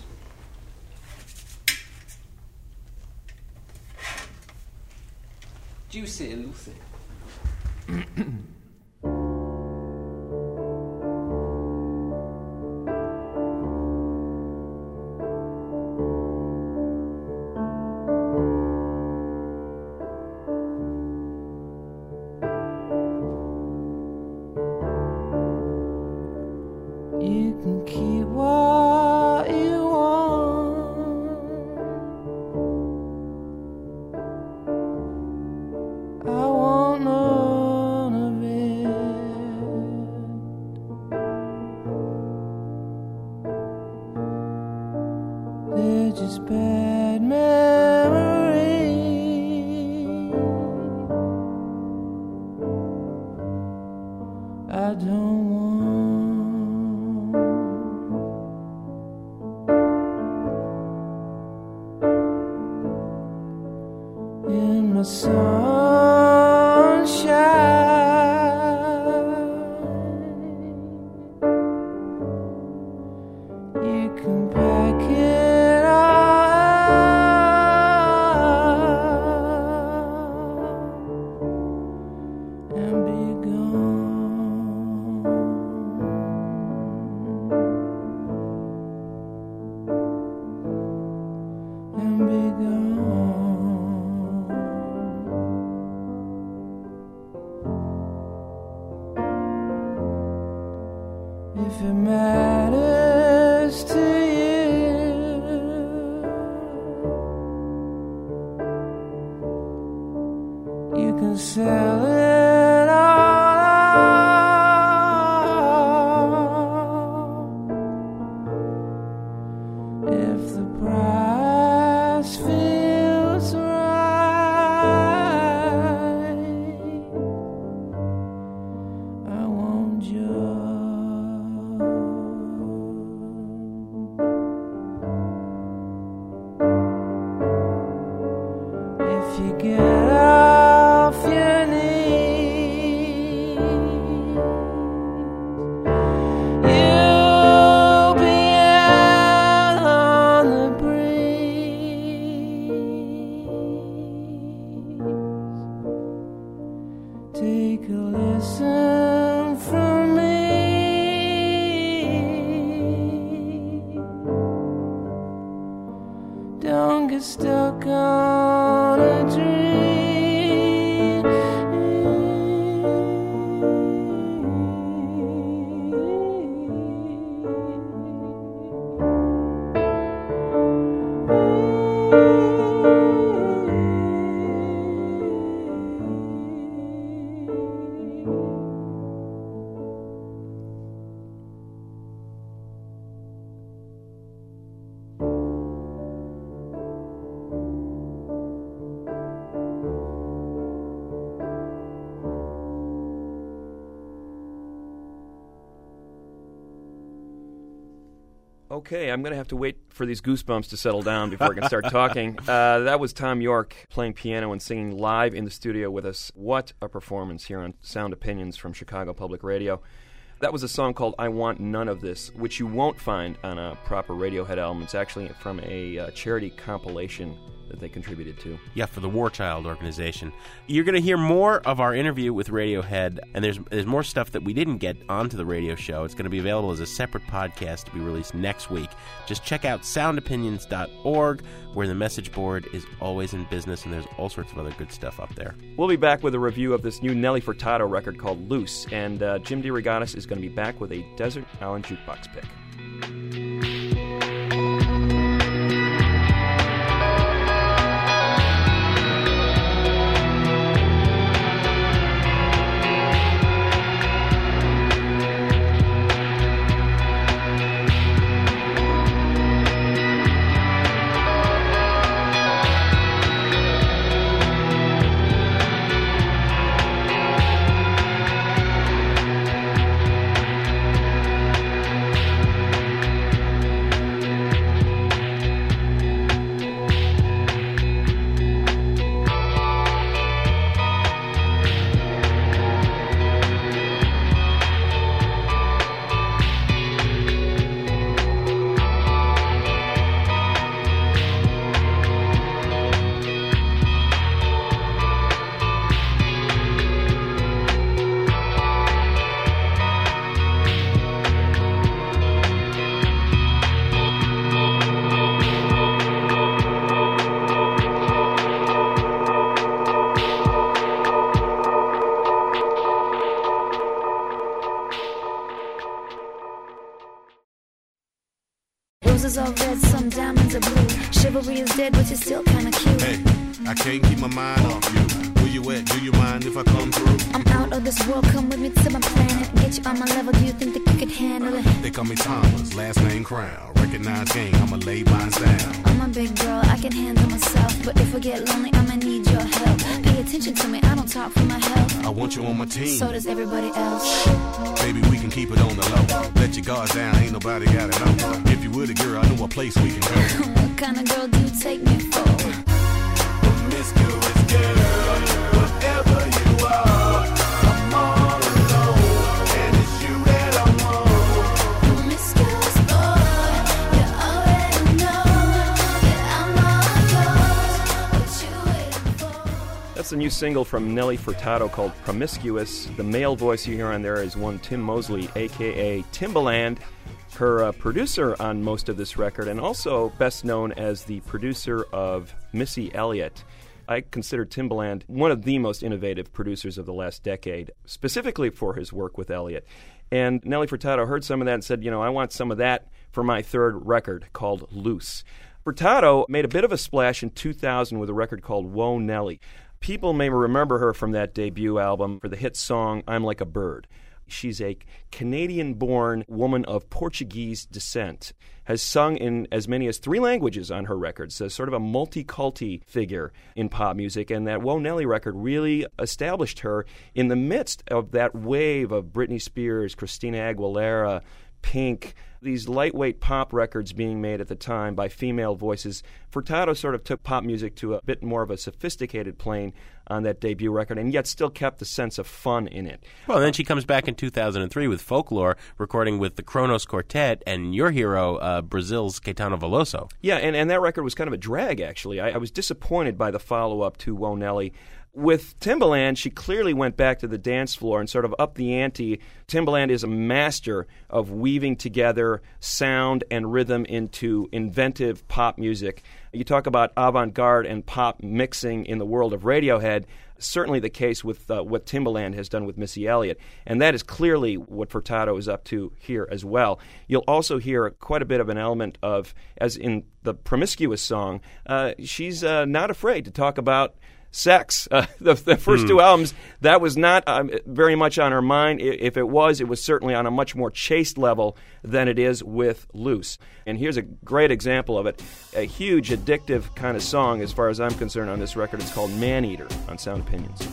S5: Juicy Lucy.
S7: You In
S4: Okay, I'm going to have to wait for these goosebumps to settle down before I can start talking. Uh, that was Thom Yorke playing piano and singing live in the studio with us. What a performance here on Sound Opinions from Chicago Public Radio. That was a song called I Want None of This, which you won't find on a proper Radiohead album. It's actually from a uh, charity compilation that they contributed to.
S3: Yeah, for the War Child organization. You're going to hear more of our interview with Radiohead, and there's there's more stuff that we didn't get onto the radio show. It's going to be available as a separate podcast to be released next week. Just check out soundopinions.org, where the message board is always in business, and there's all sorts of other good stuff up there.
S4: We'll be back with a review of this new Nelly Furtado record called Loose, and uh, Jim DeRogatis is going to be back with a Desert Island Jukebox pick. Single from Nelly Furtado called Promiscuous. The male voice you hear on there is one Tim Mosley, aka Timbaland, her uh, producer on most of this record, and also best known as the producer of Missy Elliott. I consider Timbaland one of the most innovative producers of the last decade, specifically for his work with Elliott. And Nelly Furtado heard some of that and said, you know, I want some of that for my third record called Loose. Furtado made a bit of a splash in 2000 with a record called Whoa Nelly. People may remember her from that debut album for the hit song I'm Like a Bird. She's a Canadian born woman of Portuguese descent, has sung in as many as three languages on her records, so sort of a multi-culti figure in pop music, and that Whoa Nelly record really established her in the midst of that wave of Britney Spears, Christina Aguilera, Pink, these lightweight pop records being made at the time by female voices. Furtado sort of took pop music to a bit more of a sophisticated plane on that debut record, and yet still kept the sense of fun in it.
S3: Well, then she comes back in 2003 with Folklore, recording with the Kronos Quartet and your hero, uh, Brazil's Caetano Veloso.
S4: Yeah, and, and that record was kind of a drag, actually. I, I was disappointed by the follow up to Whoa Nelly. With Timbaland, she clearly went back to the dance floor and sort of upped the ante. Timbaland is a master of weaving together sound and rhythm into inventive pop music. You talk about avant garde and pop mixing in the world of Radiohead. Certainly the case with uh, what Timbaland has done with Missy Elliott. And that is clearly what Furtado is up to here as well. You'll also hear quite a bit of an element of, as in the promiscuous song, uh, she's uh, not afraid to talk about sex. Uh, the, the first
S3: Hmm.
S4: two albums, that was not um, very much on her mind. If it was, it was certainly on a much more chaste level than it is with Loose. And here's a great example of it a huge addictive kind of song, as far as I'm concerned, on this record. It's called Man Eater on Sound Opinions.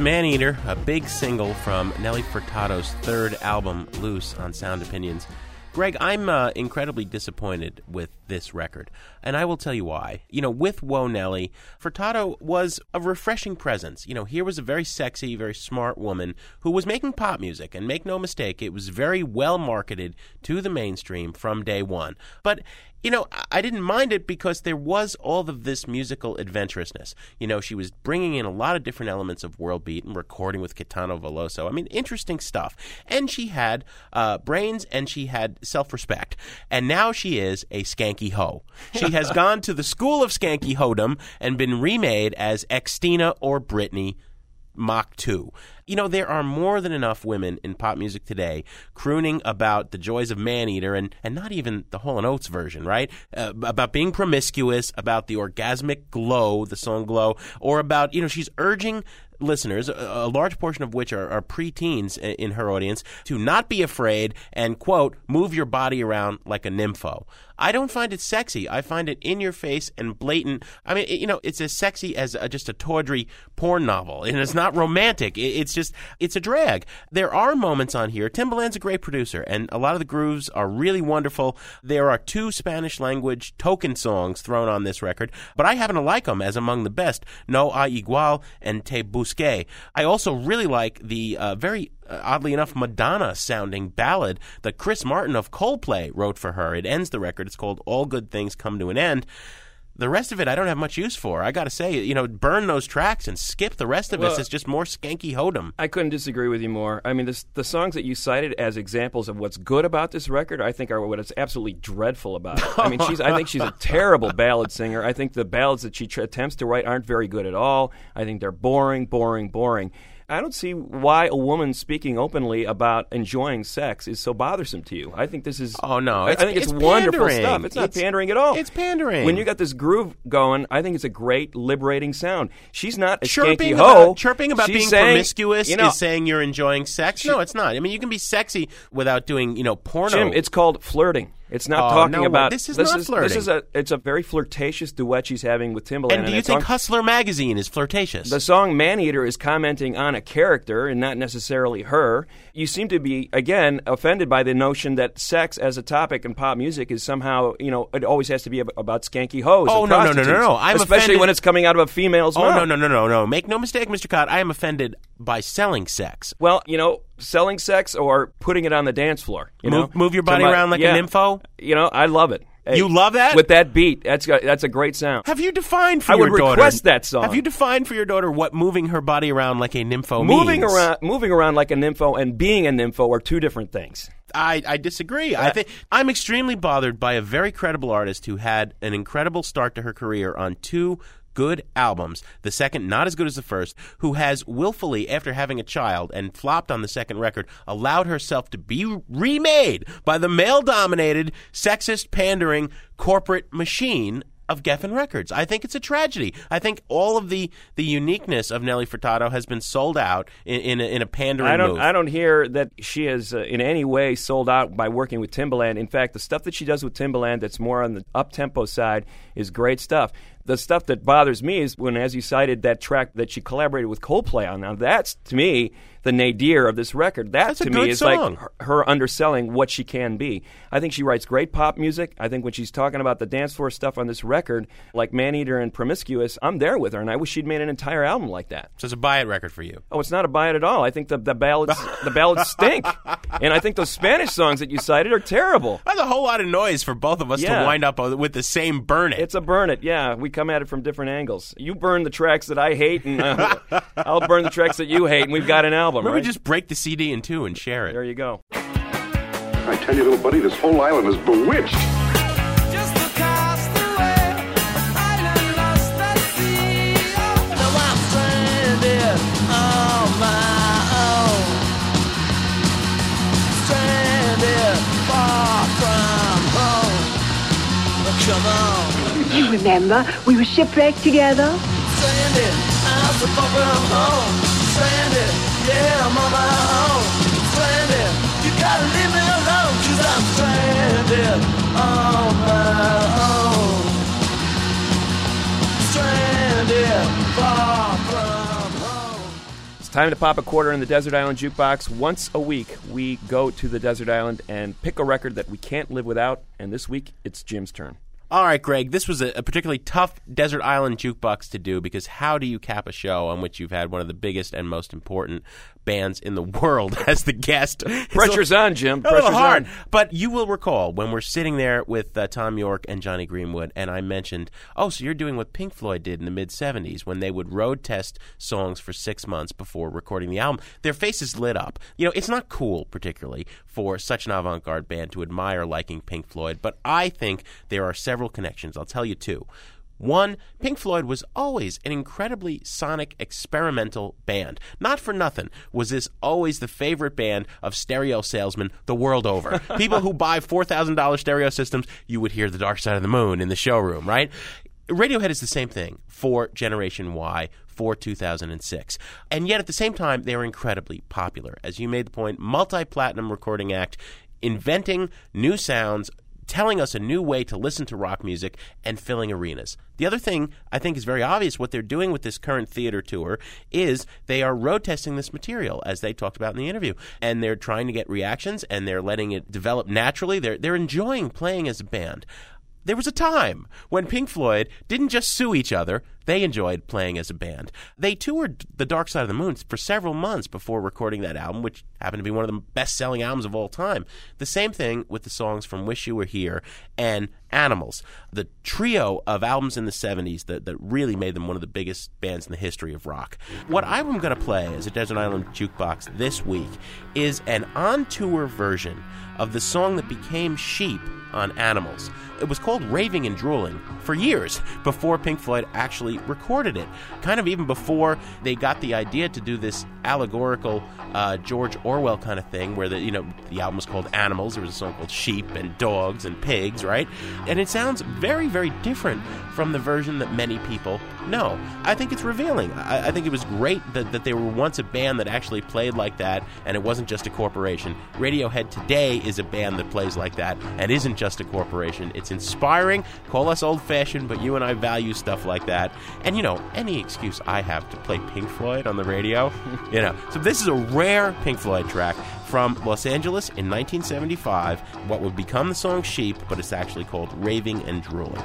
S3: Maneater, a big single from Nelly Furtado's third album, Loose, on Sound Opinions. Greg, I'm uh, incredibly disappointed with this record, and I will tell you why. You know, with Whoa Nelly, Furtado was a refreshing presence. You know, here was a very sexy, very smart woman who was making pop music, and make no mistake, it was very well marketed to the mainstream from day one. But you know, I- I didn't mind it because there was all of this musical adventurousness. You know, she was bringing in a lot of different elements of world beat and recording with Caetano Veloso. I mean, interesting stuff. And she had uh, brains and she had self respect. And now she is a skanky hoe. She has gone to the school of skanky hodom and been remade as Xtina or Britney Mach 2. You know, there are more than enough women in pop music today crooning about the joys of Maneater and, and not even the Hall & Oates version, right? Uh, about being promiscuous, about the orgasmic glow, the song Glow, or about, you know, she's urging listeners, a, a large portion of which are, are preteens in her audience, to not be afraid and, quote, move your body around like a nympho. I don't find it sexy. I find it in your face and blatant. I mean, it- you know, it's as sexy as uh just a tawdry porn novel, and it's not romantic. It- it's just, it's a drag. There are moments on here. Timbaland's a great producer, and a lot of the grooves are really wonderful. There are two Spanish language token songs thrown on this record, but I happen to like them as among the best. No Hay Igual and Te Busqué. I also really like the uh, very Uh, oddly enough, Madonna sounding ballad that Chris Martin of Coldplay wrote for her. It ends the record. It's called All Good Things Come to an End. The rest of it, I don't have much use for. I got to say, you know, burn those tracks and skip the rest of
S4: Well,
S3: us. It's just more skanky hodom.
S4: I couldn't disagree with you more. I mean, this, the songs that you cited as examples of what's good about this record, I think are what is absolutely dreadful about it. I mean, she's, I think she's a terrible ballad singer. I think the ballads that she tr- attempts to write aren't very good at all. I think they're boring, boring, boring. I don't see why a woman speaking openly about enjoying sex is so bothersome to you. I think this is.
S3: Oh, no,
S4: I, I think it's,
S3: it's
S4: wonderful
S3: pandering.
S4: stuff. It's not
S3: It's-
S4: pandering at all.
S3: it's pandering.
S4: When you got this groove going, I think it's a great liberating sound. She's not a
S3: Chirping
S4: hoe.
S3: about, chirping about
S4: She's
S3: being
S4: saying,
S3: promiscuous
S4: you know,
S3: is saying you're enjoying sex. no, it's not. I mean, you can be sexy without doing, you know, porno.
S4: Jim, it's called flirting. It's not
S3: Oh,
S4: talking
S3: no,
S4: about
S3: this is not
S4: This
S3: flirting.
S4: is a it's a very flirtatious duet she's having with Timbaland.
S3: and do you
S4: it's
S3: think
S4: on-
S3: Hustler magazine is flirtatious?
S4: the song Maneater is commenting on a character and not necessarily her. You seem to be, again, offended by the notion that sex as a topic in pop music is somehow, you know, it always has to be about skanky hoes.
S3: Oh,
S4: and
S3: no, no, no, no, no. I'm.
S4: Especially
S3: offended-
S4: when it's coming out of a female's
S3: Oh
S4: mouth.
S3: no no no no no! Make no mistake, Mr. Kot. I am offended by selling sex.
S4: Well, you know, selling sex or putting it on the dance floor. You
S3: Move-
S4: know?
S3: move your body
S4: Somebody-
S3: around like a
S4: yeah.
S3: nympho?
S4: You know, I love it. Hey,
S3: You love that?
S4: with that beat. That's got, that's a great sound.
S3: Have you defined for
S4: I
S3: your
S4: would
S3: daughter?
S4: request that song.
S3: Have you defined for your daughter what moving her body around like a nympho
S4: moving
S3: means?
S4: around, moving around like a nympho and being a nympho are two different things.
S3: I, I disagree. I think I'm extremely bothered by a very credible artist who had an incredible start to her career on two good albums, the second not as good as the first, who has willfully, after having a child and flopped on the second record, allowed herself to be remade by the male dominated, sexist, pandering corporate machine of Geffen Records. I think it's a tragedy. I think all of the, the uniqueness of Nelly Furtado has been sold out in, in, a, in a pandering
S4: I don't.
S3: move.
S4: I don't hear that she is uh, in any way sold out by working with Timbaland. In fact, the stuff that she does with Timbaland, that's more on the up tempo side, is great stuff. The stuff that bothers me is when, as you cited, that track that she collaborated with Coldplay on. Now, that's to me the nadir of this record. That
S3: That's
S4: to me is
S3: song.
S4: like her, her underselling what she can be. I think she writes great pop music. I think when she's talking about the dance floor stuff on this record, like Maneater and Promiscuous, I'm there with her, and I wish she'd made an entire album like that.
S3: so it's a buy it record for you.
S4: Oh, it's not a buy it at all. I think the, the ballads the ballads stink, and I think those Spanish songs that you cited are terrible.
S3: That's a whole lot of noise for both of us
S4: Yeah.
S3: to wind up with the same burn it.
S4: It's a burn it. Yeah, we come at it from different angles. You burn the tracks that I hate, and uh, I'll burn the tracks that you hate, and we've got an album.
S3: Maybe
S4: right?
S3: just break the CD in two and share it.
S4: there you go.
S10: I tell you, little buddy, this whole island is bewitched.
S7: Just across the island lost at sea. Now I'm stranded on my own. Stranded far from home. Come on,
S11: You remember, we were shipwrecked together.
S7: stranded,
S4: It's time to pop a quarter in the Desert Island Jukebox. Once a week, we go to the Desert Island and pick a record that we can't live without. And this week, it's Jim's turn.
S3: All right, Greg, this was a, a particularly tough Desert Island jukebox to do because how do you cap a show on which you've had one of the biggest and most important bands in the world as the guest?
S4: Pressure's on, Jim. Pressure's
S3: hard.
S4: on.
S3: But you will recall when we're sitting there with uh, Thom Yorke and Jonny Greenwood, and I mentioned, oh, so you're doing what Pink Floyd did in the mid 70s when they would road test songs for six months before recording the album. Their faces lit up. You know, it's not cool, particularly, for such an avant garde band to admire liking Pink Floyd, but I think there are several connections. I'll tell you two. One, Pink Floyd was always an incredibly sonic experimental band. Not for nothing was this always the favorite band of stereo salesmen the world over. People who buy $4,000 stereo systems, you would hear The Dark Side of the Moon in the showroom, right? Radiohead is the same thing for Generation Y, for 2006. And yet at the same time, they are incredibly popular. As you made the point, multi platinum recording act, inventing new sounds, telling us a new way to listen to rock music and filling arenas. The other thing I think is very obvious what they're doing with this current theater tour is they are road testing this material as they talked about in the interview and they're trying to get reactions and they're letting it develop naturally. They're they're enjoying playing as a band. There was a time when Pink Floyd didn't just sue each other, they enjoyed playing as a band. They toured The Dark Side of the Moon for several months before recording that album, which happened to be one of the best selling albums of all time. The same thing with the songs from Wish You Were Here and Animals, the trio of albums in the 70s that, that really made them one of the biggest bands in the history of rock. What I'm going to play as a Desert Island Jukebox this week is an on tour version of the song that became Sheep on Animals. It was called Raving and Drooling for years before Pink Floyd actually recorded it. Kind of even before they got the idea to do this allegorical uh, George Orwell kind of thing, where the you know the album was called Animals. There was a song called Sheep and Dogs and Pigs, right? And it sounds very, very different from the version that many people know. I think it's revealing. I, I think it was great that, that they were once a band that actually played like that, and it wasn't just a corporation. Radiohead today is a band that plays like that and isn't just a corporation. It's inspiring. Call us old fashioned, but you and I value stuff like that. And you know, any excuse I have to play Pink Floyd on the radio, you know. So this is a rare Pink Floyd track from Los Angeles in 1975. What would become the song Sheep, but it's actually called Raving and Drooling.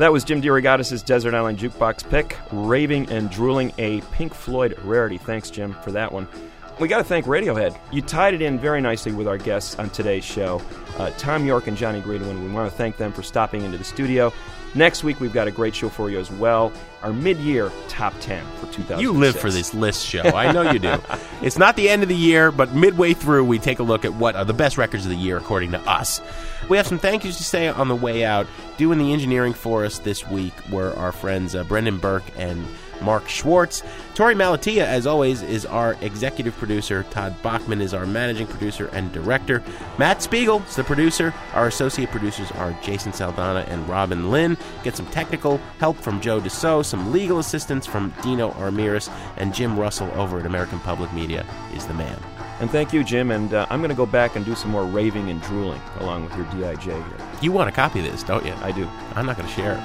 S4: That was Jim DeRogatis' Desert Island Jukebox pick, Raving and Drooling, a Pink Floyd rarity. Thanks, Jim, for that one. We got to thank Radiohead. You tied it in very nicely with our guests on today's show, uh, Thom Yorke and Jonny Greenwood. We want to thank them for stopping into the studio. Next week, we've got a great show for you as well. Our mid year top 10 for 2006.
S3: You live for this list show. I know you do. it's not the end of the year, but midway through, we take a look at what are the best records of the year according to us. We have some thank yous to say on the way out. Doing the engineering for us this week were our friends uh, Brendan Burke and Mark Schwartz. Torey Malatia, as always, is our executive producer. Todd Bachman is our managing producer and director. Matt Spiegel is the producer. Our associate producers are Jason Saldana and Robin Lynn. Get some technical help from Joe DeSo, some legal assistance from Dino Armiris, and Jim Russell over at American Public Media is the man.
S4: And thank you, Jim. And uh, I'm going to go back and do some more raving and drooling along with your DIJ here.
S3: You want to copy this, don't you?
S4: I do.
S3: I'm not going to share it.